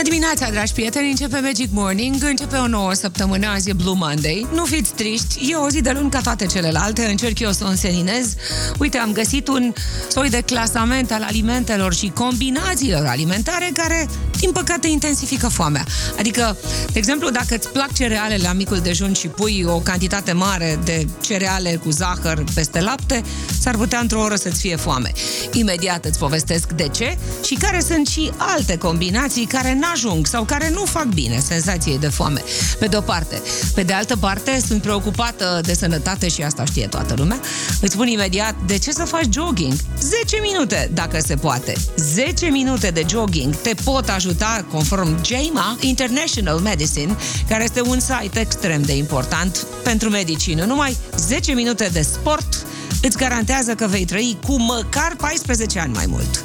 Bună dimineața, dragi prieteni! Începe Magic Morning, începe o nouă săptămână, azi e Blue Monday. Nu fiți triști, e o zi de luni ca toate celelalte, încerc eu să o înseninez. Uite, am găsit un soi de clasament al alimentelor și combinațiilor alimentare care, din păcate, intensifică foamea. Adică, de exemplu, dacă îți plac cerealele la micul dejun și pui o cantitate mare de cereale cu zahăr peste lapte, s-ar putea într-o oră să-ți fie foame. Imediat îți povestesc de ce și care sunt și alte combinații care n-ajung sau care nu fac bine senzației de foame. Pe de o parte. Pe de altă parte, sunt preocupată de sănătate și asta știe toată lumea. Îți spun imediat de ce să faci jogging. 10 minute, dacă se poate. 10 minute de jogging te pot ajuta, conform JAMA, International Medicine, care este un site extrem de important pentru medicină. Numai 10 minute de sport îți garantează că vei trăi cu măcar 14 ani mai mult.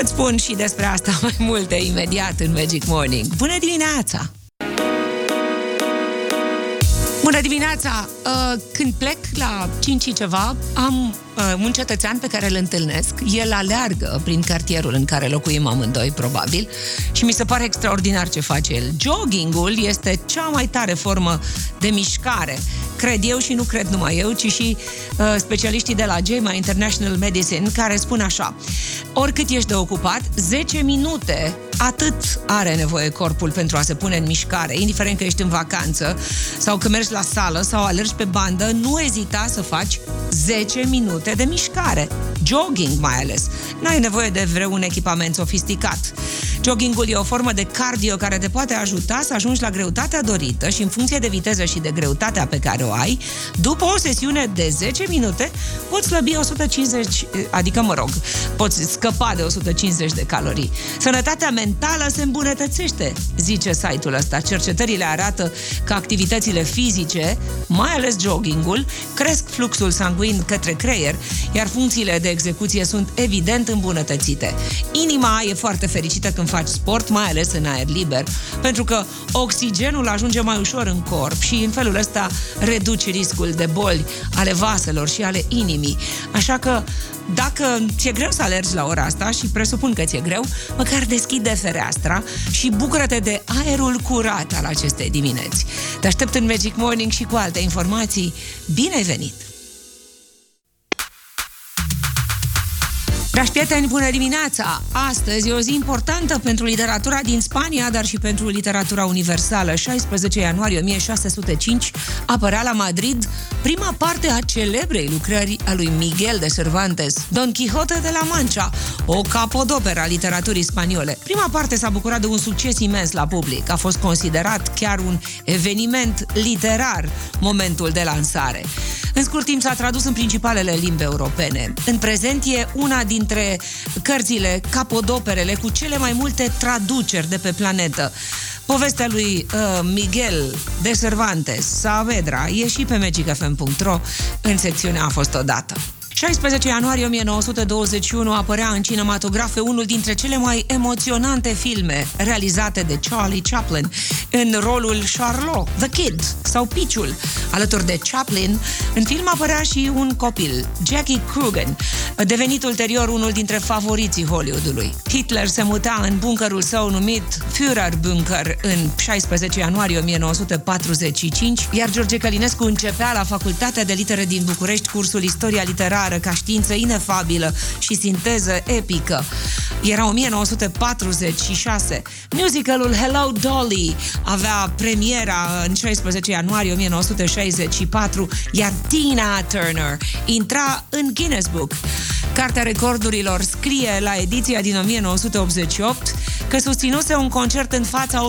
Îți spun și despre asta mai multe imediat în Magic Morning. Bună dimineața! Bună dimineața! Uh, când plec la 5 și ceva, am uh, un cetățean pe care îl întâlnesc. El aleargă prin cartierul în care locuim amândoi, probabil, și mi se pare extraordinar ce face el. Joggingul este cea mai tare formă de mișcare. Cred eu și nu cred numai eu, ci și uh, specialiștii de la GEMA International Medicine, care spun așa. Oricât ești de ocupat, 10 minute atât are nevoie corpul pentru a se pune în mișcare, indiferent că ești în vacanță sau că mergi la sală sau alergi pe bandă, nu ezita să faci 10 minute de mișcare. Jogging mai ales. N-ai nevoie de vreun echipament sofisticat. Joggingul e o formă de cardio care te poate ajuta să ajungi la greutatea dorită și în funcție de viteză și de greutatea pe care o ai, după o sesiune de 10 minute, poți slăbi 150, adică mă rog, poți scăpa de 150 de calorii. Sănătatea mentală se îmbunătățește, zice site-ul ăsta. Cercetările arată că activitățile fizice, mai ales joggingul, cresc fluxul sanguin către creier, iar funcțiile de execuție sunt evident îmbunătățite. Inima e foarte fericită când faci sport, mai ales în aer liber, pentru că oxigenul ajunge mai ușor în corp și în felul ăsta reduce riscul de boli ale vaselor și ale inimii. Așa că dacă ți-e greu să alergi la ora asta și presupun că ți-e greu, măcar deschide fereastra și bucură-te de aerul curat al acestei dimineți. Te aștept în Magic Morning și cu alte informații. Bine ai venit! Dragi prieteni, bună dimineața! Astăzi e o zi importantă pentru literatura din Spania, dar și pentru literatura universală. 16 ianuarie 1605 apărea la Madrid prima parte a celebrei lucrări a lui Miguel de Cervantes, Don Quixote de la Mancha, o capodoperă a literaturii spaniole. Prima parte s-a bucurat de un succes imens la public. A fost considerat chiar un eveniment literar momentul de lansare. În scurt timp s-a tradus în principalele limbi europene. În prezent e una dintre cărțile, capodoperele cu cele mai multe traduceri de pe planetă. Povestea lui uh, Miguel de Cervantes, Saavedra, e și pe magicfm.ro în secțiunea A fost odată. 16 ianuarie 1921 apărea în cinematografe unul dintre cele mai emoționante filme realizate de Charlie Chaplin în rolul Charlot, The Kid sau Piciul. Alături de Chaplin, în film apărea și un copil, Jackie Coogan, devenit ulterior unul dintre favoriții Hollywoodului. Hitler se muta în bunkerul său numit Führerbunker în 16 ianuarie 1945, iar George Călinescu începea la Facultatea de Litere din București cursul Istoria Literară ca știință inefabilă și sinteză epică. Era 1946. Musicalul Hello Dolly avea premiera în 16 ianuarie 1964, iar Tina Turner intra în Guinness Book. Cartea recordurilor scrie la ediția din 1988 că susținuse un concert în fața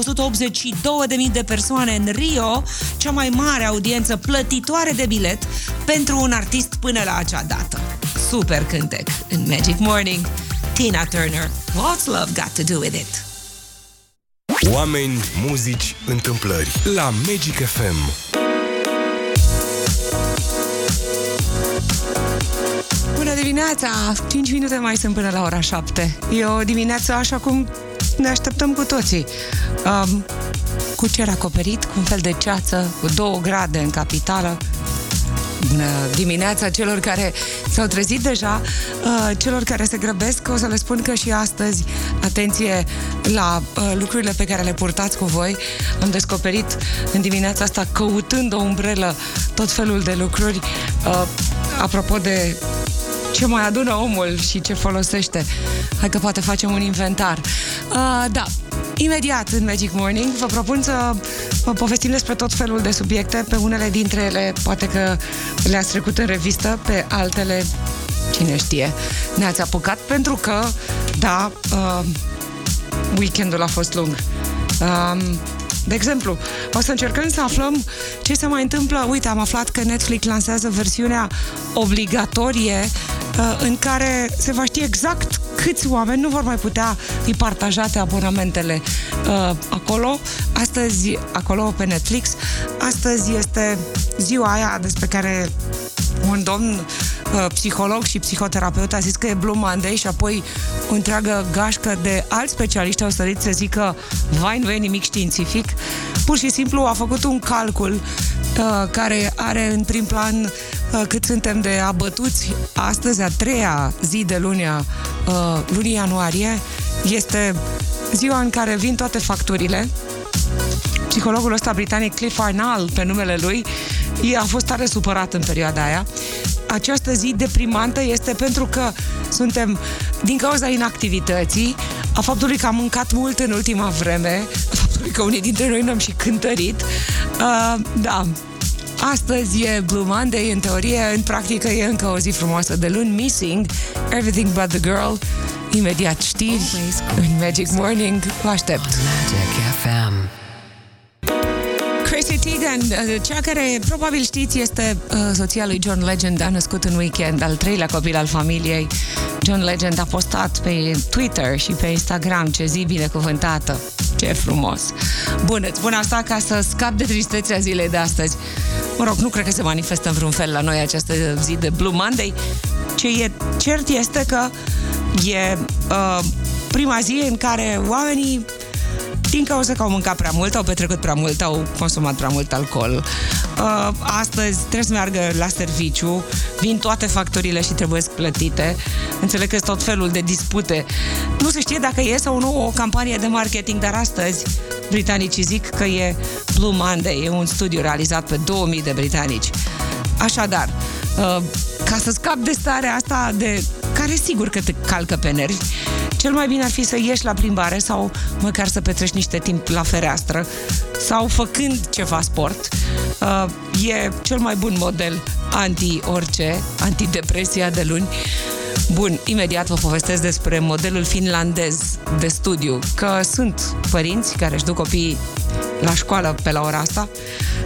182.000 de persoane în Rio, cea mai mare audiență plătitoare de bilet pentru un artist până la acea dată. Super cântec în Magic Morning, Tina Turner, What's Love Got to Do With It? Oameni, muzici, întâmplări la Magic FM. Bună dimineața! 5 minute mai sunt până la ora 7. E o dimineață așa cum ne așteptăm cu toții. Um, cu cer acoperit, cu un fel de ceață, cu 2 grade în capitală. Bună dimineața celor care s-au trezit deja, uh, celor care se grăbesc, o să le spun că și astăzi atenție la uh, lucrurile pe care le purtați cu voi. Am descoperit în dimineața asta, căutând o umbrelă, tot felul de lucruri. Uh, apropo de ce mai adună omul și ce folosește. Hai că poate facem un inventar. Uh, da, Imediat în Magic Morning vă propun să vă povestim despre tot felul de subiecte. Pe unele dintre ele poate că le-ați trecut în revistă, pe altele cine știe. Ne-ați apucat pentru că, da, uh, weekendul a fost lung. Uh, de exemplu, o să încercăm să aflăm ce se mai întâmplă. Uite, am aflat că Netflix lansează versiunea obligatorie uh, în care se va ști exact câți oameni nu vor mai putea fi partajate abonamentele uh, acolo. Astăzi, acolo pe Netflix, astăzi este ziua aia despre care un domn uh, psiholog și psihoterapeut a zis că e Blue Monday și apoi o întreagă gașcă de alți specialiști au sărit să zică vai, nu e nimic științific. Pur și simplu a făcut un calcul uh, care are în prim plan uh, cât suntem de abătuți. Astăzi, a treia zi de lunia, uh, lunii ianuarie, este ziua în care vin toate facturile. Psihologul ăsta britanic, Cliff Arnall, pe numele lui, a fost tare supărat în perioada aia. Această zi deprimantă este pentru că suntem, din cauza inactivității, a faptului că am mâncat mult în ultima vreme, a faptului că unii dintre noi n-am și cântărit. Uh, da, Astăzi e Blue Monday, în teorie, în practică e încă o zi frumoasă de luni, Missing, Everything But The Girl, imediat știri, în Magic Morning, vă aștept. Magic FM. Chrissy Teigen, uh, cea care probabil știți este uh, soția lui John Legend, a născut în weekend, al treilea copil al familiei. John Legend a postat pe Twitter și pe Instagram ce zi binecuvântată. Ce frumos! Bun, îți spun asta ca să scap de tristețea zilei de astăzi. Mă rog, nu cred că se manifestă în vreun fel la noi această zi de Blue Monday. Ce e cert este că e uh, prima zi în care oamenii din cauza că au mâncat prea mult, au petrecut prea mult, au consumat prea mult alcool. Uh, astăzi trebuie să meargă la serviciu, vin toate factorile și trebuie plătite. Înțeleg că sunt tot felul de dispute. Nu se știe dacă e sau nu o campanie de marketing, dar astăzi britanicii zic că e Blue Monday, e un studiu realizat pe 2000 de britanici. Așadar, uh, ca să scap de starea asta de care sigur că te calcă pe nervi, cel mai bine ar fi să ieși la plimbare sau măcar să petreci niște timp la fereastră sau făcând ceva sport. Uh, e cel mai bun model anti-orice, antidepresia de luni. Bun, imediat vă povestesc despre modelul finlandez de studiu, că sunt părinți care își duc copiii la școală pe la ora asta.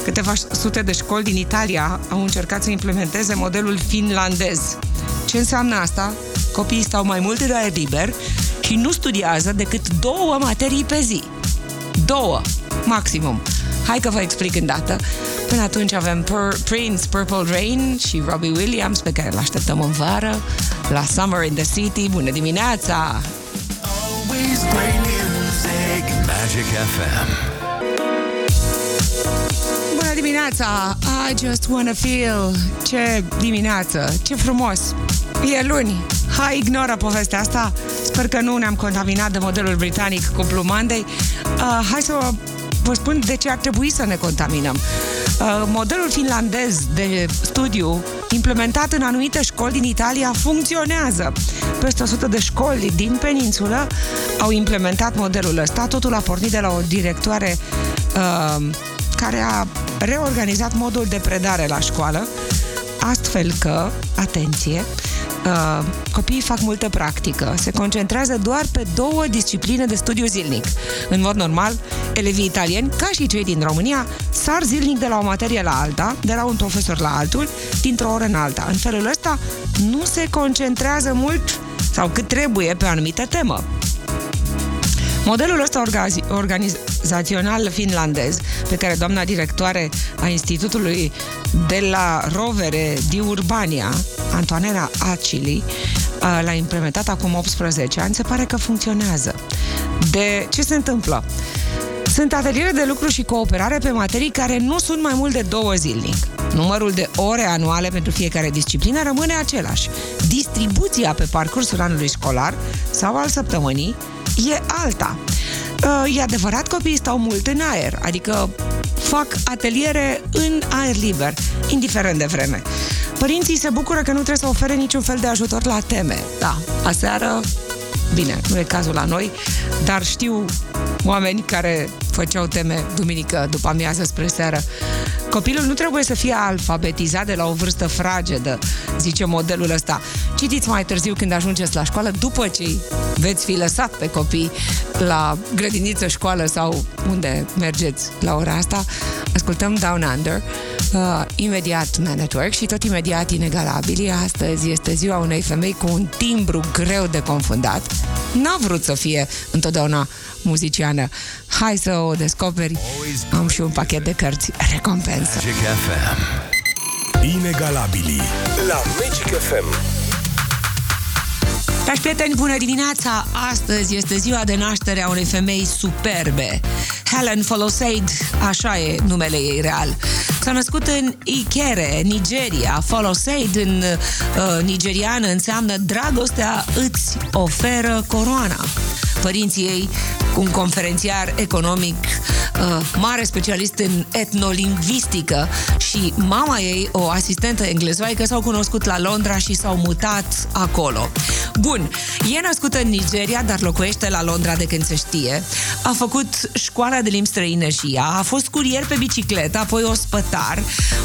Câteva sute de școli din Italia au încercat să implementeze modelul finlandez. Ce înseamnă asta? Copiii stau mai mult în aer liber și nu studiază decât două materii pe zi. Două, maximum. Hai că vă explic îndată. Până atunci avem Pur- Prince, Purple Rain și Robbie Williams, pe care îl așteptăm în vară, la Summer in the City. Bună dimineața! Always great music. Magic FM. Bună dimineața! I just wanna feel. Ce dimineață! Ce frumos! E luni! Hai, ignoră povestea asta. Sper că nu ne-am contaminat de modelul britanic cu Blue Monday. Uh, hai să vă spun de ce ar trebui să ne contaminăm. Uh, modelul finlandez de studiu implementat în anumite școli din Italia funcționează. Peste 100 de școli din peninsulă au implementat modelul ăsta. Totul a pornit de la o directoare uh, care a reorganizat modul de predare la școală, astfel că, atenție, uh, copiii fac multă practică, se concentrează doar pe două discipline de studiu zilnic. În mod normal, elevii italieni, ca și cei din România, sar zilnic de la o materie la alta, de la un profesor la altul, dintr-o oră în alta. În felul ăsta, nu se concentrează mult sau cât trebuie pe o anumită temă. Modelul ăsta organizațional finlandez, pe care doamna directoare a Institutului de la Rovere di Urbania, Antoanela Acili, l-a implementat acum 18 ani, se pare că funcționează. De ce se întâmplă? Sunt ateliere de lucru și cooperare pe materii care nu sunt mai mult de două zilnic. Numărul de ore anuale pentru fiecare disciplină rămâne același. Distribuția pe parcursul anului școlar sau al săptămânii e alta. Uh, e adevărat, copiii stau mult în aer, adică fac ateliere în aer liber, indiferent de vreme. Părinții se bucură că nu trebuie să ofere niciun fel de ajutor la teme. Da, aseară, bine, nu e cazul la noi, dar știu oameni care făceau teme duminică după amiază spre seară. Copilul nu trebuie să fie alfabetizat de la o vârstă fragedă, zice modelul ăsta. Citiți mai târziu când ajungeți la școală, după ce veți fi lăsat pe copii la grădiniță, școală sau unde mergeți la ora asta, ascultăm Down Under, uh, imediat Man at Work și tot imediat inegalabili. Astăzi este ziua unei femei cu un timbru greu de confundat. N-a vrut să fie întotdeauna muziciană. Hai să o descoperi. Am și un pachet de cărți recompensă. Magic FM. Inegalabili la Magic FM. Dragi prieteni, bună dimineața! Astăzi este ziua de naștere a unei femei superbe. Helen Folosaid, așa e numele ei real. S-a născut în Ikere, Nigeria. Folosaid în uh, nigeriană înseamnă dragostea îți oferă coroana. Părinții ei, un conferențiar economic, uh, mare specialist în etnolingvistică și mama ei, o asistentă englezoaică, s-au cunoscut la Londra și s-au mutat acolo. Bun, e născută în Nigeria, dar locuiește la Londra de când se știe. A făcut școala de limbi străine și ea, a fost curier pe bicicletă, apoi ospătar.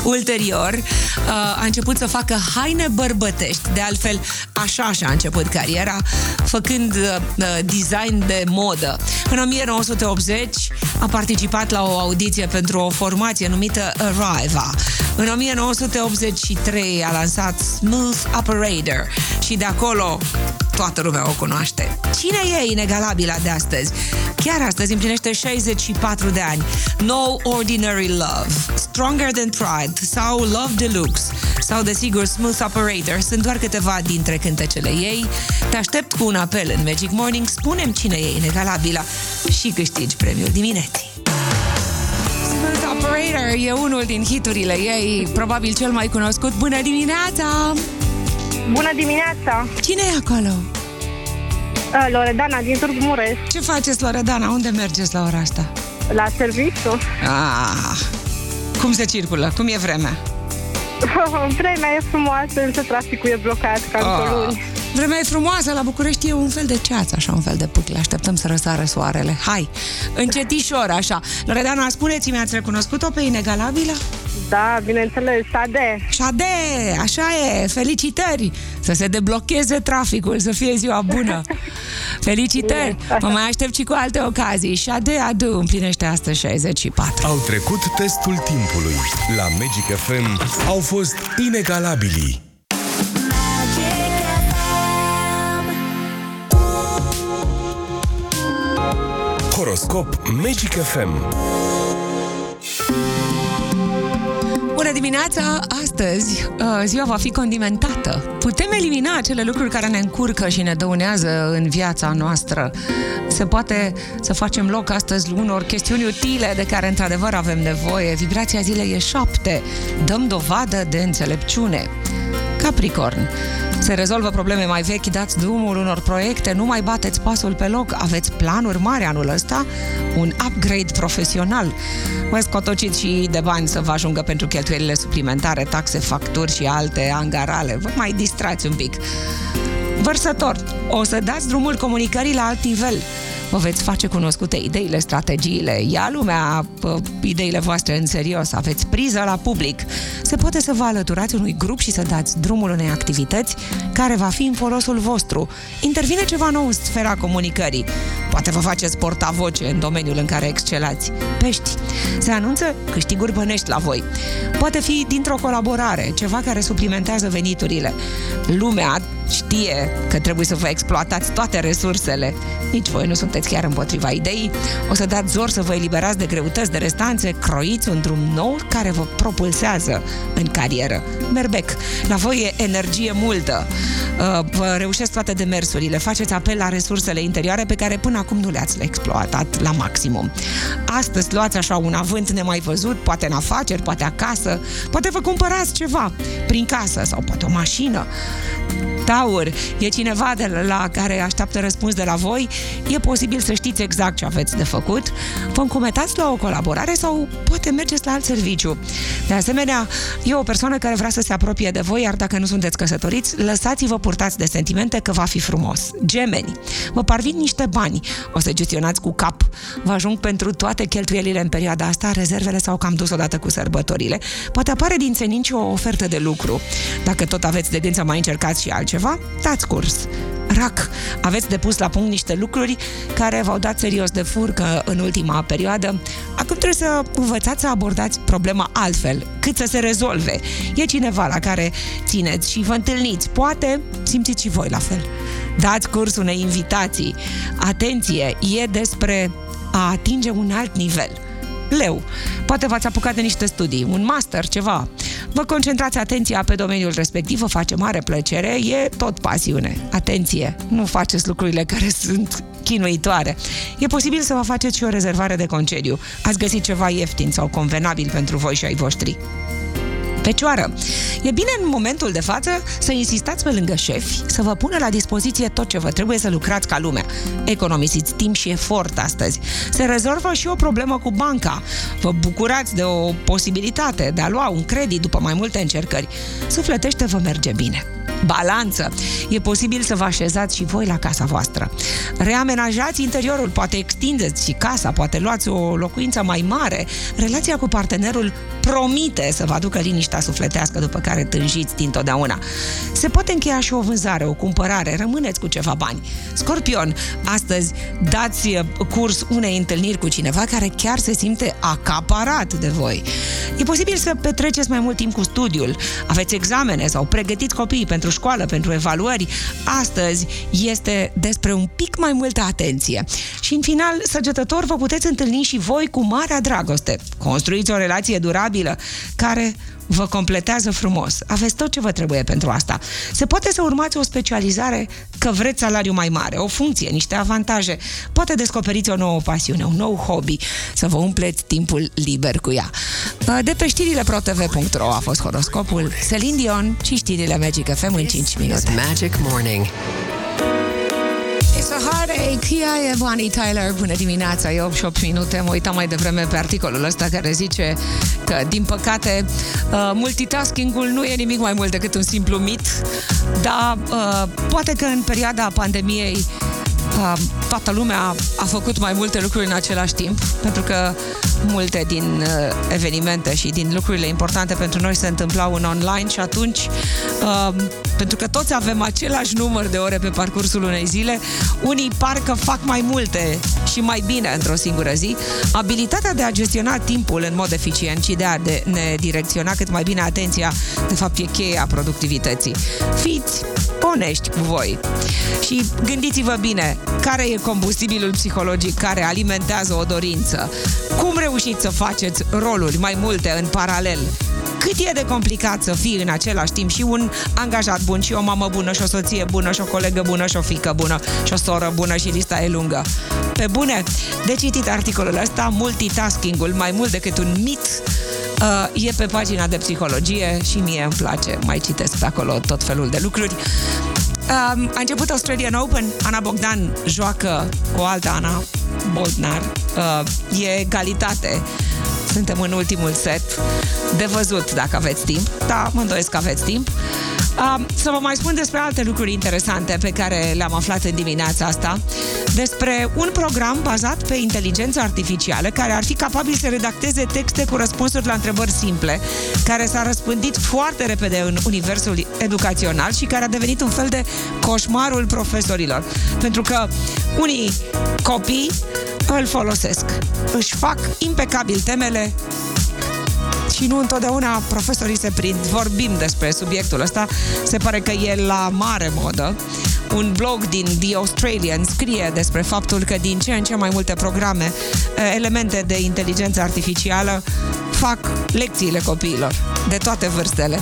Ulterior, uh, a început să facă haine bărbătești. De altfel, așa și-a început cariera, făcând uh, design de modă. În 1980 a participat la o audiție pentru o formație numită Arriva. În 1983 a lansat Smooth Operator și de acolo toată lumea o cunoaște. Cine e inegalabila de astăzi? Chiar astăzi împlinește 64 de ani. No Ordinary Love, Stronger Than Pride sau Love Deluxe sau, desigur, Smooth Operator sunt doar câteva dintre cântecele ei. Te aștept cu un apel în Magic Morning, spunem cine e inegalabila și câștigi premiul dimineții. Smooth Operator e unul din hiturile ei, probabil cel mai cunoscut. Bună dimineața! Bună dimineața! Cine e acolo? Uh, Loredana din Târgu Mureș, Ce faceți, Loredana? Unde mergeți la ora asta? la serviciu. Ah, cum se circulă? Cum e vremea? Vremea e frumoasă, însă traficul e blocat ca într-o Ah, luni. vremea e frumoasă, la București e un fel de ceață, așa, un fel de pâcle. Așteptăm să răsară soarele. Hai, încetișor, așa. Loredana, spuneți-mi, ați recunoscut-o pe inegalabilă? Da, bineînțeles, Sade. Șade, așa e, felicitări! Să se deblocheze traficul, să fie ziua bună! Felicitări! Mă mai aștept și cu alte ocazii. Șade Adu împlinește astăzi 64. Au trecut testul timpului. La Magic FM au fost inegalabili. Horoscop Magic FM. Dimineața! Astăzi uh, ziua va fi condimentată. Putem elimina acele lucruri care ne încurcă și ne dăunează în viața noastră. Se poate să facem loc astăzi unor chestiuni utile de care într-adevăr avem nevoie. Vibrația zilei e șapte. Dăm dovadă de înțelepciune. Capricorn. Se rezolvă probleme mai vechi, dați drumul unor proiecte, nu mai bateți pasul pe loc, aveți planuri mari anul ăsta, un upgrade profesional. Vă scotociți și de bani să vă ajungă pentru cheltuielile suplimentare, taxe, facturi și alte angarale. Vă mai distrați un pic. Vărsător, o să dați drumul comunicării la alt nivel. Vă veți face cunoscute ideile, strategiile, ia lumea pă, ideile voastre în serios, aveți priză la public. Se poate să vă alăturați unui grup și să dați drumul unei activități care va fi în folosul vostru. Intervine ceva nou în sfera comunicării. Poate vă faceți portavoce în domeniul în care excelați. Pești. Se anunță câștiguri bănești la voi. Poate fi dintr-o colaborare, ceva care suplimentează veniturile. Lumea știe că trebuie să vă exploatați toate resursele. Nici voi nu sunteți chiar împotriva ideii. O să dați zor să vă eliberați de greutăți de restanțe, croiți un drum nou care vă propulsează în carieră. Merbec, la voi e energie multă. Uh, Vă reușesc toate demersurile, faceți apel la resursele interioare pe care până acum nu le-ați exploatat la maximum. Astăzi luați așa un avânt nemai văzut, poate în afaceri, poate acasă, poate vă cumpărați ceva prin casă sau poate o mașină. Taur, e cineva de la care așteaptă răspuns de la voi, e posibil să știți exact ce aveți de făcut, vă încumetați la o colaborare sau poate mergeți la alt serviciu. De asemenea, e o persoană care vrea să se apropie de voi, iar dacă nu sunteți căsătoriți, lăsați-vă purtați de sentimente că va fi frumos. Gemeni, vă parvin niște bani, o să gestionați cu cap. Vă ajung pentru toate cheltuielile în perioada asta, rezervele s-au cam dus odată cu sărbătorile. Poate apare din senin și o ofertă de lucru. Dacă tot aveți de gând să mai încercați și altceva, dați curs. Rac, aveți de pus la punct niște lucruri care v-au dat serios de furcă în ultima perioadă. Acum trebuie să învățați să abordați problema altfel, cât să se rezolve. E cineva la care țineți și vă întâlniți. Poate simțiți și voi la fel. Dați curs unei invitații. Atenție, e despre a atinge un alt nivel. Leu, poate v-ați apucat de niște studii, un master, ceva. Vă concentrați atenția pe domeniul respectiv, vă face mare plăcere, e tot pasiune. Atenție, nu faceți lucrurile care sunt chinuitoare. E posibil să vă faceți și o rezervare de concediu. Ați găsit ceva ieftin sau convenabil pentru voi și ai voștri. Fecioară, e bine în momentul de față să insistați pe lângă șefi să vă pună la dispoziție tot ce vă trebuie să lucrați ca lumea. Economisiți timp și efort astăzi. Se rezolvă și o problemă cu banca. Vă bucurați de o posibilitate de a lua un credit după mai multe încercări. Sufletește vă merge bine. Balanță. E posibil să vă așezați și voi la casa voastră. Reamenajați interiorul, poate extindeți și casa, poate luați o locuință mai mare. Relația cu partenerul promite să vă aducă liniștea sufletească după care tânjiți dintotdeauna. Se poate încheia și o vânzare, o cumpărare, rămâneți cu ceva bani. Scorpion, astăzi dați curs unei întâlniri cu cineva care chiar se simte acaparat de voi. E posibil să petreceți mai mult timp cu studiul, aveți examene sau pregătiți copiii pentru școală, pentru evaluări. Astăzi este despre un pic mai multă atenție. Și în final, săgetător, vă puteți întâlni și voi cu marea dragoste. Construiți o relație durabilă care vă completează frumos. Aveți tot ce vă trebuie pentru asta. Se poate să urmați o specializare că vreți salariu mai mare, o funcție, niște avantaje. Poate descoperiți o nouă pasiune, un nou hobby, să vă umpleți timpul liber cu ea. De pe știrile protv.ro a fost horoscopul Celine Dion și știrile Magic FM în 5 minute. Magic Morning. It's a heartache. Ea e Bonnie Tyler. Bună dimineața, e 8 și 8 minute. Mă uitam mai devreme pe articolul ăsta care zice că, din păcate, uh, multitasking-ul nu e nimic mai mult decât un simplu mit, dar uh, poate că în perioada pandemiei uh, toată lumea a făcut mai multe lucruri în același timp, pentru că multe din uh, evenimente și din lucrurile importante pentru noi se întâmplau în online și atunci, uh, pentru că toți avem același număr de ore pe parcursul unei zile, unii parcă fac mai multe și mai bine într-o singură zi. Abilitatea de a gestiona timpul în mod eficient și de a de ne direcționa cât mai bine atenția, de fapt e cheia productivității. Fiți onești cu voi și gândiți-vă bine care e combustibilul psihologic care alimentează o dorință. Cum reușiți să faceți roluri mai multe în paralel? Cât e de complicat să fii în același timp și un angajat bun, și o mamă bună, și o soție bună, și o colegă bună, și o fică bună, și o soră bună și lista e lungă. Pe bune, de citit articolul ăsta, multitasking-ul, mai mult decât un mit, uh, e pe pagina de psihologie și mie îmi place, mai citesc pe acolo tot felul de lucruri. Um, a început Australian Open, Ana Bogdan joacă cu o altă Ana Boldnar. Uh, e egalitate. Suntem în ultimul set. De văzut dacă aveți timp. Da, mă îndoiesc că aveți timp. Uh, să vă mai spun despre alte lucruri interesante pe care le-am aflat în dimineața asta. Despre un program bazat pe inteligență artificială care ar fi capabil să redacteze texte cu răspunsuri la întrebări simple, care s-a răspândit foarte repede în universul educațional și care a devenit un fel de coșmarul profesorilor. Pentru că unii copii îl folosesc. Își fac impecabil temele și nu întotdeauna profesorii se prind. Vorbim despre subiectul ăsta, se pare că e la mare modă. Un blog din The Australian scrie despre faptul că din ce în ce mai multe programe, elemente de inteligență artificială fac lecțiile copiilor de toate vârstele.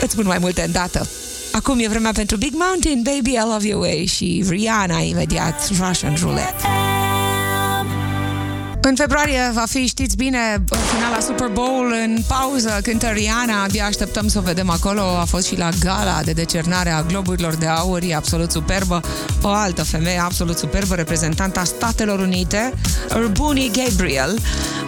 Îți spun mai multe îndată. Acum e vremea pentru Big Mountain, Baby, I Love Your Way și Rihanna imediat, Russian Roulette. În februarie va fi, știți bine, finala Super Bowl în pauză, cântă Rihanna, abia așteptăm să o vedem acolo. A fost și la gala de decernare a Globurilor de Aur, e absolut superbă. O altă femeie absolut superbă, reprezentanta Statelor Unite, Urbuni Gabriel,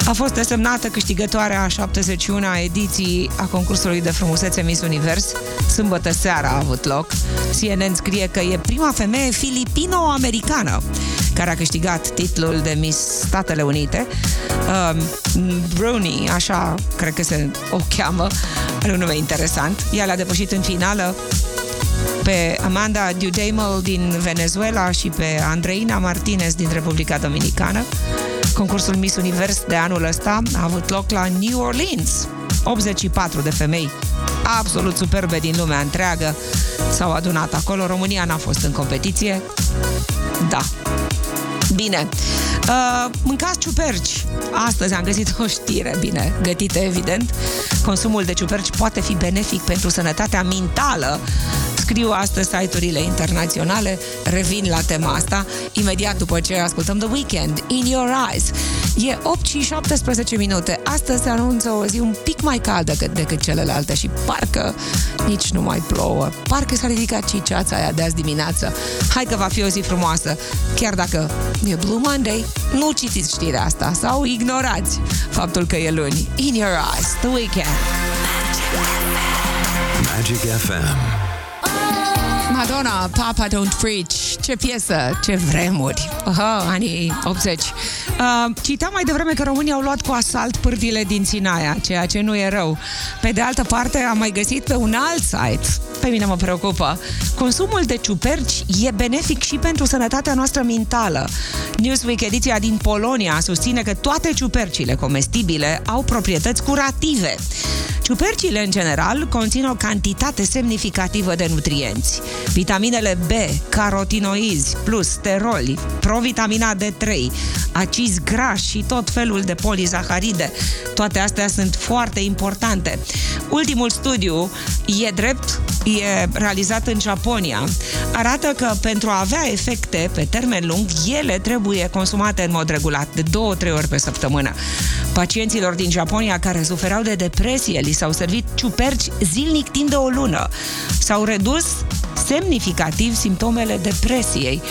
a fost desemnată câștigătoarea a 71 ediții a concursului de frumusețe Miss Univers. Sâmbătă seara a avut loc. CNN scrie că e prima femeie filipino-americană care a câștigat titlul de Miss Statele Unite. Uh, Bruni, așa cred că se o cheamă, are un nume interesant. Ea l-a depășit în finală pe Amanda Dudamel din Venezuela și pe Andreina Martinez din Republica Dominicană. Concursul Miss Univers de anul ăsta a avut loc la New Orleans. 84 de femei absolut superbe din lumea întreagă s-au adunat acolo. România n-a fost în competiție. Da, Bine, uh, mâncați ciuperci. Astăzi am găsit o știre bine gătită, evident. Consumul de ciuperci poate fi benefic pentru sănătatea mentală scriu astăzi site-urile internaționale, revin la tema asta, imediat după ce ascultăm The Weekend, In Your Eyes. E 8 și 17 minute. Astăzi se anunță o zi un pic mai caldă decât, decât celelalte și parcă nici nu mai plouă. Parcă s-a ridicat și ceața aia de azi dimineață. Hai că va fi o zi frumoasă, chiar dacă e Blue Monday. Nu citiți știrea asta sau ignorați faptul că e luni. In Your Eyes, The Weekend. Magic FM. Madonna, Papa Don't Preach. Ce piesă, ce vremuri. Aha, anii 80. Uh, citeam mai devreme că românii au luat cu asalt pârvile din Sinaia, ceea ce nu e rău. Pe de altă parte, am mai găsit pe un alt site, pe mine mă preocupă, consumul de ciuperci e benefic și pentru sănătatea noastră mentală. Newsweek, ediția din Polonia, susține că toate ciupercile comestibile au proprietăți curative. Ciupercile, în general, conțin o cantitate semnificativă de nutrienți. Vitaminele B, carotinoizi, plus steroli, provitamina D3, acizi grași și tot felul de polizaharide. Toate astea sunt foarte importante. Ultimul studiu e drept, e realizat în Japonia. Arată că pentru a avea efecte pe termen lung, ele trebuie consumate în mod regulat, de două-trei ori pe săptămână. Pacienților din Japonia care suferau de depresie li s-au servit ciuperci zilnic timp de o lună. S-au redus semnificativ simptomele depresiei.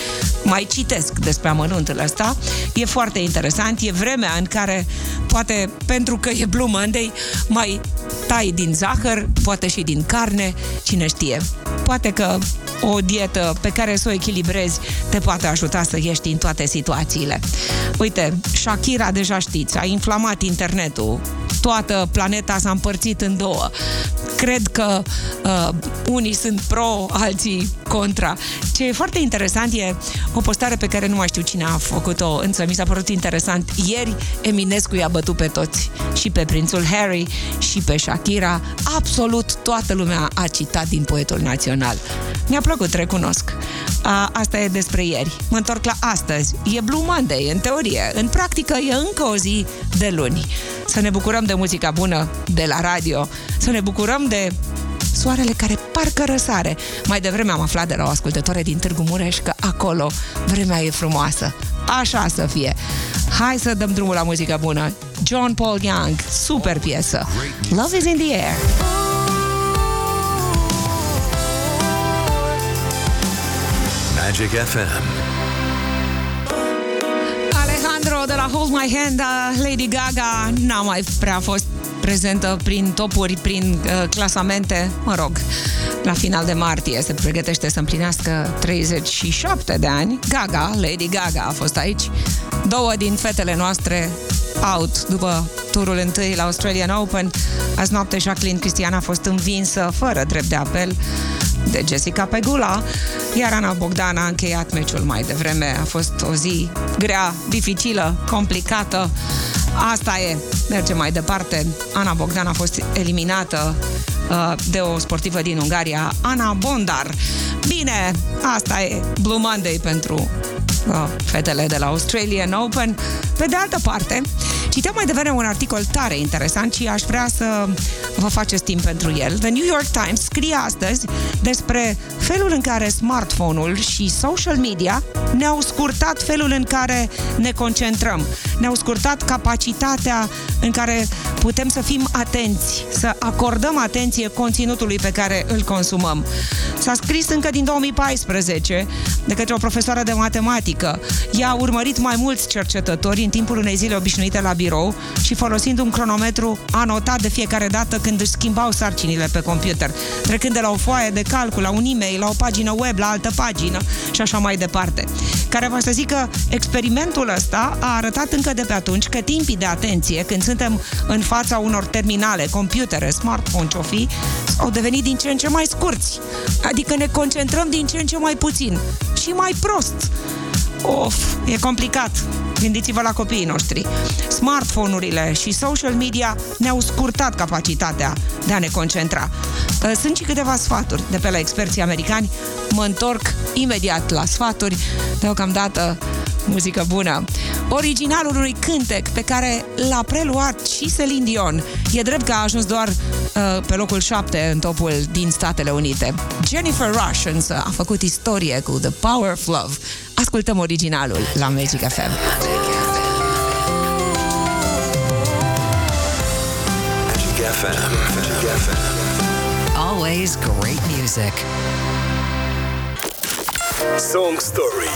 Mai citesc despre amănuntul ăsta. E foarte interesant. E vremea în care, poate pentru că e Blue Monday, mai tai din zahăr, poate și din carne, cine știe. Poate că o dietă pe care să o echilibrezi te poate ajuta să ieși din toate situațiile. Uite, Shakira, deja știți, a inflamat internetul. Toată planeta s-a împărțit în două. Cred că uh, unii sunt pro, alții contra. Ce e foarte interesant e o postare pe care nu mai știu cine a făcut-o, însă mi s-a părut interesant. Ieri Eminescu i-a bătut pe toți, și pe prințul Harry, și pe Shakira. Absolut toată lumea a citat din poetul național. Mi-a plăcut, recunosc. A, asta e despre ieri. Mă întorc la astăzi. E Blue Monday, în teorie. În practică e încă o zi de luni. Să ne bucurăm de muzica bună de la radio, să ne bucurăm de soarele care parcă răsare. Mai devreme am aflat de la o ascultătoare din Târgu Mureș că acolo vremea e frumoasă. Așa să fie. Hai să dăm drumul la muzică bună. John Paul Young, super piesă. Love is in the air. Magic FM. Alejandro de la Hold My Hand, Lady Gaga, n-a mai prea fost prezentă prin topuri, prin uh, clasamente, mă rog, la final de martie se pregătește să împlinească 37 de ani. Gaga, Lady Gaga a fost aici. Două din fetele noastre out după turul întâi la Australian Open. Azi noapte Jacqueline Cristiana a fost învinsă fără drept de apel de Jessica Pegula, iar Ana Bogdan a încheiat meciul mai devreme. A fost o zi grea, dificilă, complicată. Asta e. Mergem mai departe. Ana Bogdan a fost eliminată uh, de o sportivă din Ungaria, Ana Bondar. Bine, asta e Blue Monday pentru uh, fetele de la Australian Open. Pe de altă parte, citeam mai devreme un articol tare interesant și aș vrea să vă faceți timp pentru el. The New York Times scrie astăzi despre felul în care smartphone-ul și social media ne-au scurtat felul în care ne concentrăm. Ne-au scurtat capacitatea în care putem să fim atenți, să acordăm atenție conținutului pe care îl consumăm. S-a scris încă din 2014 de către o profesoară de matematică. Ea a urmărit mai mulți cercetători în timpul unei zile obișnuite la birou și folosind un cronometru a notat de fiecare dată când își schimbau sarcinile pe computer, trecând de la o foaie de calcul, la un e-mail, la o pagină web, la altă pagină și așa mai departe. Care va să zic că experimentul ăsta a arătat încă de pe atunci că timpii de atenție, când suntem în fața unor terminale, computere, smartphone, ce fi, au devenit din ce în ce mai scurți. Adică ne concentrăm din ce în ce mai puțin și mai prost. Of, e complicat. Gândiți-vă la copiii noștri. Smartphone-urile și social media ne-au scurtat capacitatea de a ne concentra. Uh, sunt și câteva sfaturi de pe la experții americani. Mă întorc imediat la sfaturi. Deocamdată muzică bună. Originalul unui cântec pe care l-a preluat și Celine Dion. E drept că a ajuns doar uh, pe locul 7 în topul din Statele Unite. Jennifer Rush însă a făcut istorie cu The Power of Love. Ascultăm originalul la Magic FM. Magic FM. Magic FM. Always great music. Song Story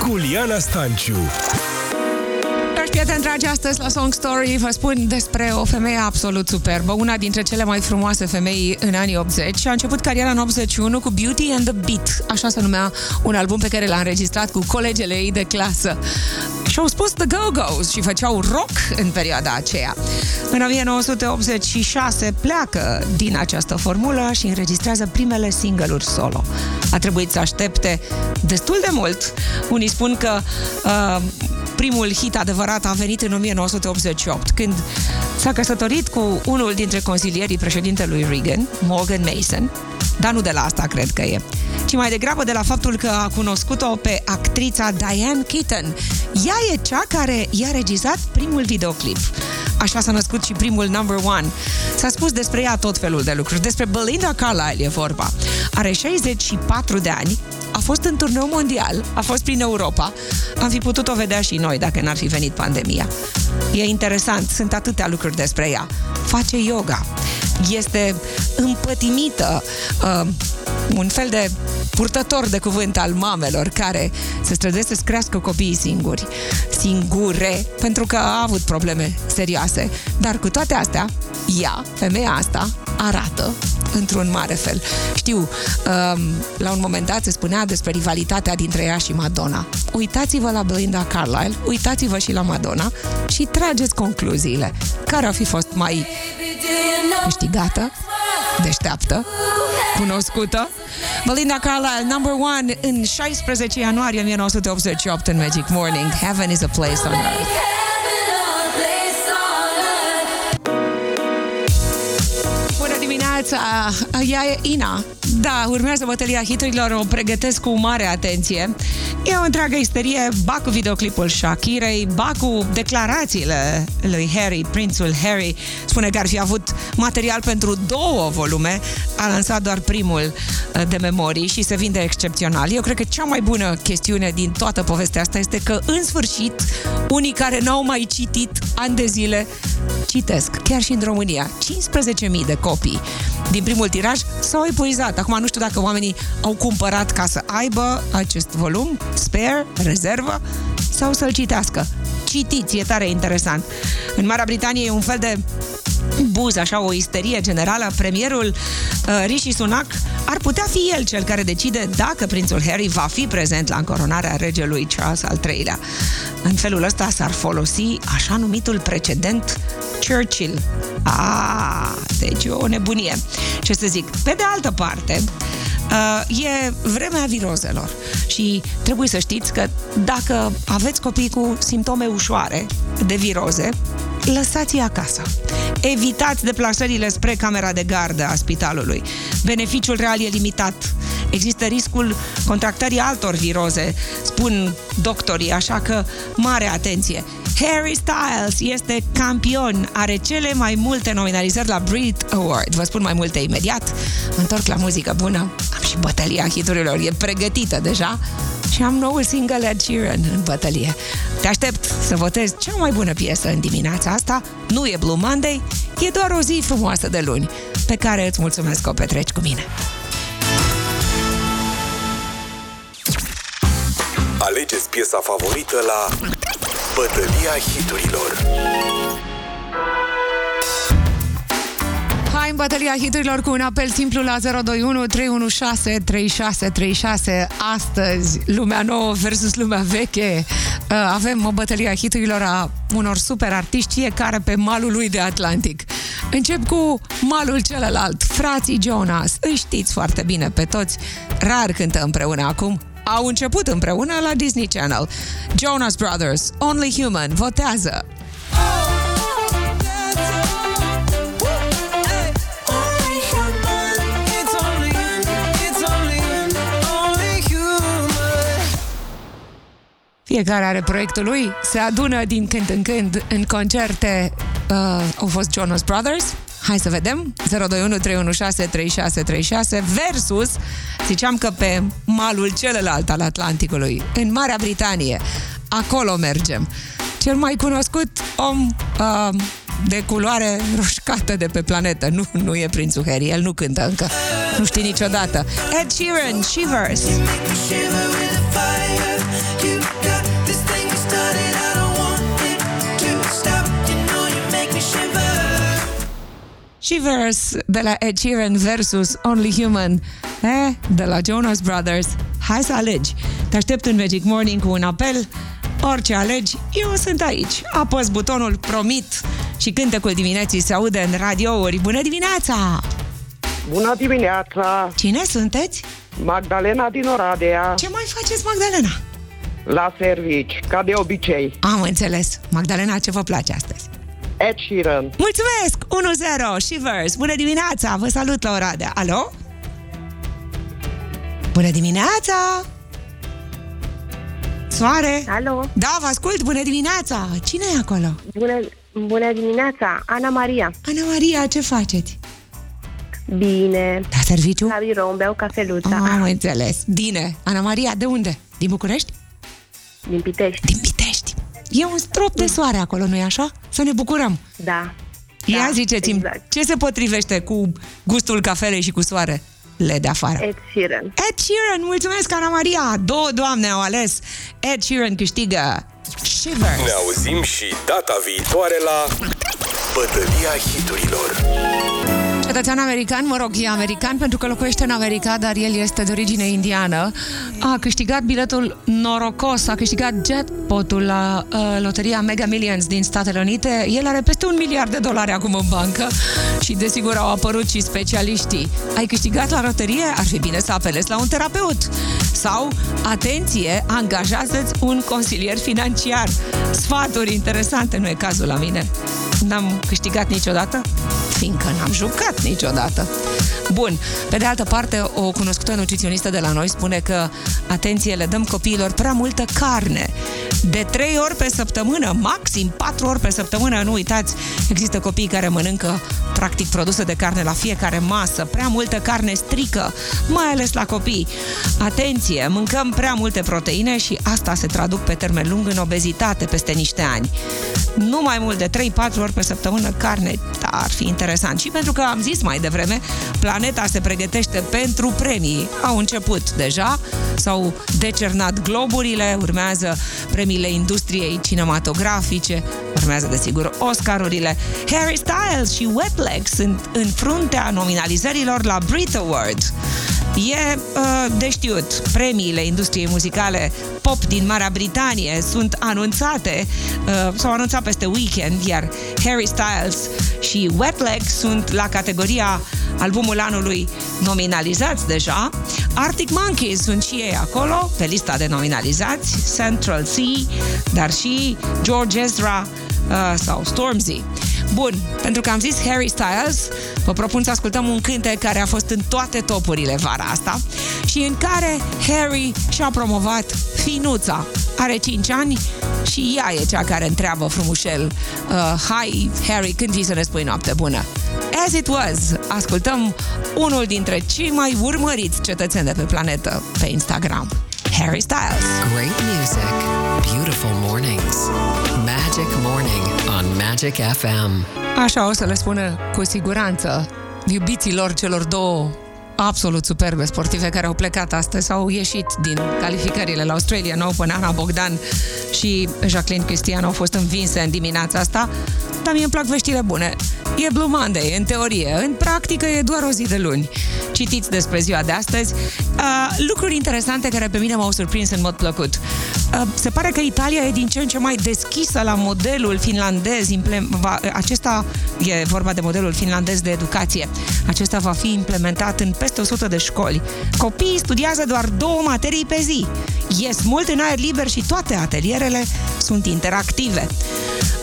cu Liana Stanciu Dragi prieteni dragi, astăzi la Song Story vă spun despre o femeie absolut superbă, una dintre cele mai frumoase femei în anii 80 și a început cariera în 81 cu Beauty and the Beat, așa se numea un album pe care l-a înregistrat cu colegele ei de clasă. Și au spus The Go-Go's și făceau rock în perioada aceea. În 1986 pleacă din această formulă și înregistrează primele single-uri solo. A trebuit să aștepte destul de mult. Unii spun că uh, primul hit adevărat a venit în 1988, când s-a căsătorit cu unul dintre consilierii președintelui Reagan, Morgan Mason, dar nu de la asta cred că e, ci mai degrabă de la faptul că a cunoscut-o pe actrița Diane Keaton. Ea e cea care i-a regizat primul videoclip. Așa s-a născut și primul number one. S-a spus despre ea tot felul de lucruri. Despre Belinda Carlisle e vorba. Are 64 de ani, a fost în turneu mondial, a fost prin Europa. Am fi putut-o vedea și noi dacă n-ar fi venit pandemia. E interesant, sunt atâtea lucruri despre ea. Face yoga, este împătimită, uh, un fel de purtător de cuvânt al mamelor care se străduiesc să crească copiii singuri, singure, pentru că a avut probleme serioase. Dar cu toate astea, ea, femeia asta, arată într-un mare fel. Știu, um, la un moment dat se spunea despre rivalitatea dintre ea și Madonna. Uitați-vă la Belinda Carlisle, uitați-vă și la Madonna și trageți concluziile. Care ar fi fost mai câștigată, deșteaptă, cunoscută? Belinda Carlisle, number one, în 16 ianuarie 1988 în Magic Morning. Heaven is a place on earth. Dimineața! Ea e Ina. Da, urmează bătălia hiturilor, o pregătesc cu mare atenție. E o întreagă isterie, ba cu videoclipul Shakirei, ba cu declarațiile lui Harry, prințul Harry. Spune că ar fi avut material pentru două volume, a lansat doar primul uh, de memorii și se vinde excepțional. Eu cred că cea mai bună chestiune din toată povestea asta este că, în sfârșit, unii care n-au mai citit ani de zile, citesc, chiar și în România. 15.000 de copii din primul tiraj s-au epuizat. Acum nu știu dacă oamenii au cumpărat ca să aibă acest volum, spare, rezervă, sau să-l citească. Citiți, e tare interesant. În Marea Britanie e un fel de buz, așa, o isterie generală, premierul uh, Rishi Sunak ar putea fi el cel care decide dacă prințul Harry va fi prezent la încoronarea regelui Charles al III-lea. În felul ăsta s-ar folosi așa numitul precedent Churchill. Ah, deci o nebunie. Ce să zic? Pe de altă parte, Uh, e vremea virozelor și trebuie să știți că dacă aveți copii cu simptome ușoare de viroze, lăsați-i acasă. Evitați deplasările spre camera de gardă a spitalului. Beneficiul real e limitat. există riscul contractării altor viroze, spun doctorii, așa că mare atenție. Harry Styles este campion, are cele mai multe nominalizări la Brit Award. Vă spun mai multe imediat. Mă întorc la muzică bună. Am și bătălia hiturilor, e pregătită deja. Și am noul single Ed Sheeran în bătălie. Te aștept să votezi cea mai bună piesă în dimineața asta. Nu e Blue Monday, e doar o zi frumoasă de luni, pe care îți mulțumesc că o petreci cu mine. Alegeți piesa favorită la Bătălia hiturilor. Hai în bătălia hiturilor cu un apel simplu la 021 316 3636. Astăzi, lumea nouă versus lumea veche. Uh, Avem o bătălie a hiturilor a unor super artiști, fiecare pe malul lui de Atlantic. Încep cu malul celălalt, frații Jonas. Îi știți foarte bine pe toți. Rar cântă împreună acum. Au început împreună la Disney Channel. Jonas Brothers, Only Human, votează. Fiecare are proiectul lui, se adună din când în când în concerte. Uh, au fost Jonas Brothers. Hai să vedem. 021 316 3636 versus, ziceam că pe malul celălalt al Atlanticului, în Marea Britanie. Acolo mergem. Cel mai cunoscut om uh, de culoare roșcată de pe planetă. Nu, nu e prințul Harry, el nu cântă încă. Nu știi niciodată. Ed Sheeran, Shivers. Shivers de la Ed Sheeran versus Only Human eh, de la Jonas Brothers. Hai să alegi. Te aștept în Magic Morning cu un apel. Orice alegi, eu sunt aici. Apăs butonul promit și cântecul dimineții se aude în radiouri. Bună dimineața! Bună dimineața! Cine sunteți? Magdalena din Oradea, Ce mai faceți, Magdalena? la servici, ca de obicei. Am înțeles. Magdalena, ce vă place astăzi? Ed Sheeran. Mulțumesc! 1-0, Shivers. Bună dimineața! Vă salut la Oradea. Alo? Bună dimineața! Soare! Alo, Da, vă ascult! Bună dimineața! Cine e acolo? bună, bună dimineața, Ana Maria. Ana Maria, ce faceți? Bine, Da, serviciu? la birou îmi beau cafeluța Am înțeles. Bine. Ana Maria, de unde? Din București? din Pitești. Din Pitești. E un strop de soare acolo, nu-i așa? Să ne bucurăm. Da. Ia Da, ziceți-mi, exact. ce se potrivește cu gustul cafelei și cu soare? Le de afară. Ed Sheeran. Ed Sheeran, mulțumesc, Ana Maria! Două doamne au ales. Ed Sheeran câștigă Shivers. Ne auzim și data viitoare la Bătălia hiturilor. Cetățean american, mă rog, e american pentru că locuiește în America, dar el este de origine indiană. A câștigat biletul norocos, a câștigat jackpotul la uh, loteria Mega Millions din Statele Unite. El are peste un miliard de dolari acum în bancă și desigur au apărut și specialiștii. Ai câștigat la loterie? Ar fi bine să apelezi la un terapeut. Sau, atenție, angajați un consilier financiar. Sfaturi interesante, nu e cazul la mine. N-am câștigat niciodată, fiindcă n-am jucat niciodată. Bun, pe de altă parte, o cunoscută nutriționistă de la noi spune că, atenție, le dăm copiilor prea multă carne. De trei ori pe săptămână, maxim patru ori pe săptămână, nu uitați, există copii care mănâncă practic produse de carne la fiecare masă. Prea multă carne strică, mai ales la copii. Atenție, mâncăm prea multe proteine și asta se traduc pe termen lung în obezitate peste niște ani. Nu mai mult de 3-4 ori pe săptămână carne, da, ar fi interesant. Și pentru că am zis mai devreme, planeta se pregătește pentru premii. Au început deja, s-au decernat globurile, urmează premiile industriei cinematografice, urmează desigur Oscarurile. Harry Styles și Wet Legs sunt în fruntea nominalizărilor la Brit Award. E uh, de știut, premiile industriei muzicale pop din Marea Britanie sunt anunțate, uh, s-au anunțat peste weekend, iar Harry Styles și Wet Leg sunt la categoria albumul anului nominalizați deja. Arctic Monkeys sunt și ei acolo, pe lista de nominalizați, Central C, dar și George Ezra uh, sau Stormzy. Bun, pentru că am zis Harry Styles, vă propun să ascultăm un cântec care a fost în toate topurile vara asta și în care Harry și-a promovat finuța. Are 5 ani și ea e cea care întreabă frumușel uh, Hai, Harry, când vii să ne spui noapte bună? As it was, ascultăm unul dintre cei mai urmăriți cetățeni de pe planetă pe Instagram, Harry Styles. Great music, beautiful mornings. Magic Morning on Magic FM. Așa o să le spună cu siguranță iubiților celor două absolut superbe sportive care au plecat astăzi, au ieșit din calificările la Australian Open, Ana Bogdan și Jacqueline Cristian au fost învinse în dimineața asta, dar mie îmi plac veștile bune. E Blue Monday, în teorie. În practică e doar o zi de luni. Citiți despre ziua de astăzi. Uh, lucruri interesante care pe mine m-au surprins în mod plăcut. Uh, se pare că Italia e din ce în ce mai deschisă la modelul finlandez. Implem- va, acesta e vorba de modelul finlandez de educație. Acesta va fi implementat în peste 100 de școli. Copiii studiază doar două materii pe zi. Ies mult în aer liber și toate atelierele sunt interactive.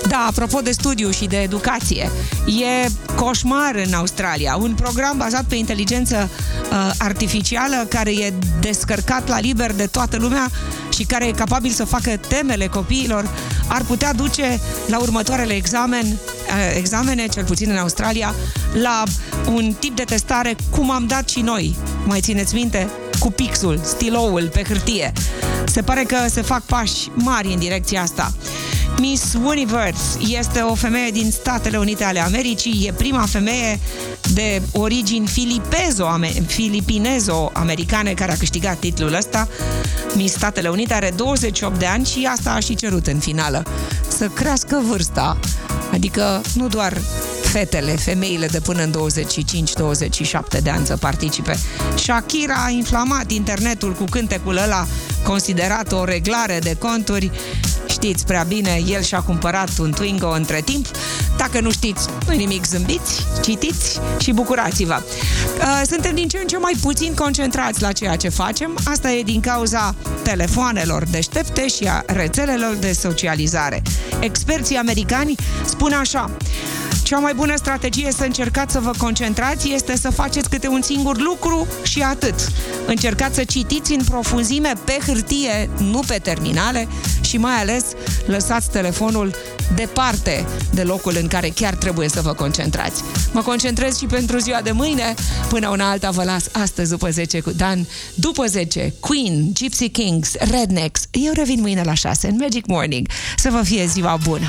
Da, apropo de studiu și de educație, e coșmar în Australia. Un program bazat pe inteligență uh, artificială care e descărcat la liber de toată lumea și care e capabil să facă temele copiilor, ar putea duce la următoarele examen, uh, examene, cel puțin în Australia, la un tip de testare cum am dat și noi. Mai țineți minte? Cu pixul, stiloul pe hârtie. Se pare că se fac pași mari în direcția asta. Miss Universe este o femeie din Statele Unite ale Americii, e prima femeie de origini filipezo, filipinezo-americane care a câștigat titlul ăsta. Miss Statele Unite are 28 de ani și asta a și cerut în finală. Să crească vârsta, adică nu doar fetele, femeile de până în 25-27 de ani să participe. Shakira a inflamat internetul cu cântecul ăla considerat o reglare de conturi Știți prea bine, el și-a cumpărat un Twingo între timp. Dacă nu știți, nu nimic, zâmbiți, citiți și bucurați-vă. Uh, suntem din ce în ce mai puțin concentrați la ceea ce facem. Asta e din cauza telefoanelor deștepte și a rețelelor de socializare. Experții americani spun așa, cea mai bună strategie să încercați să vă concentrați este să faceți câte un singur lucru și atât. Încercați să citiți în profunzime pe hârtie, nu pe terminale și mai ales lăsați telefonul departe de locul în care chiar trebuie să vă concentrați. Mă concentrez și pentru ziua de mâine. Până una alta vă las astăzi după 10 cu Dan. După 10, Queen, Gypsy Kings, Rednecks. Eu revin mâine la 6 în Magic Morning. Să vă fie ziua bună!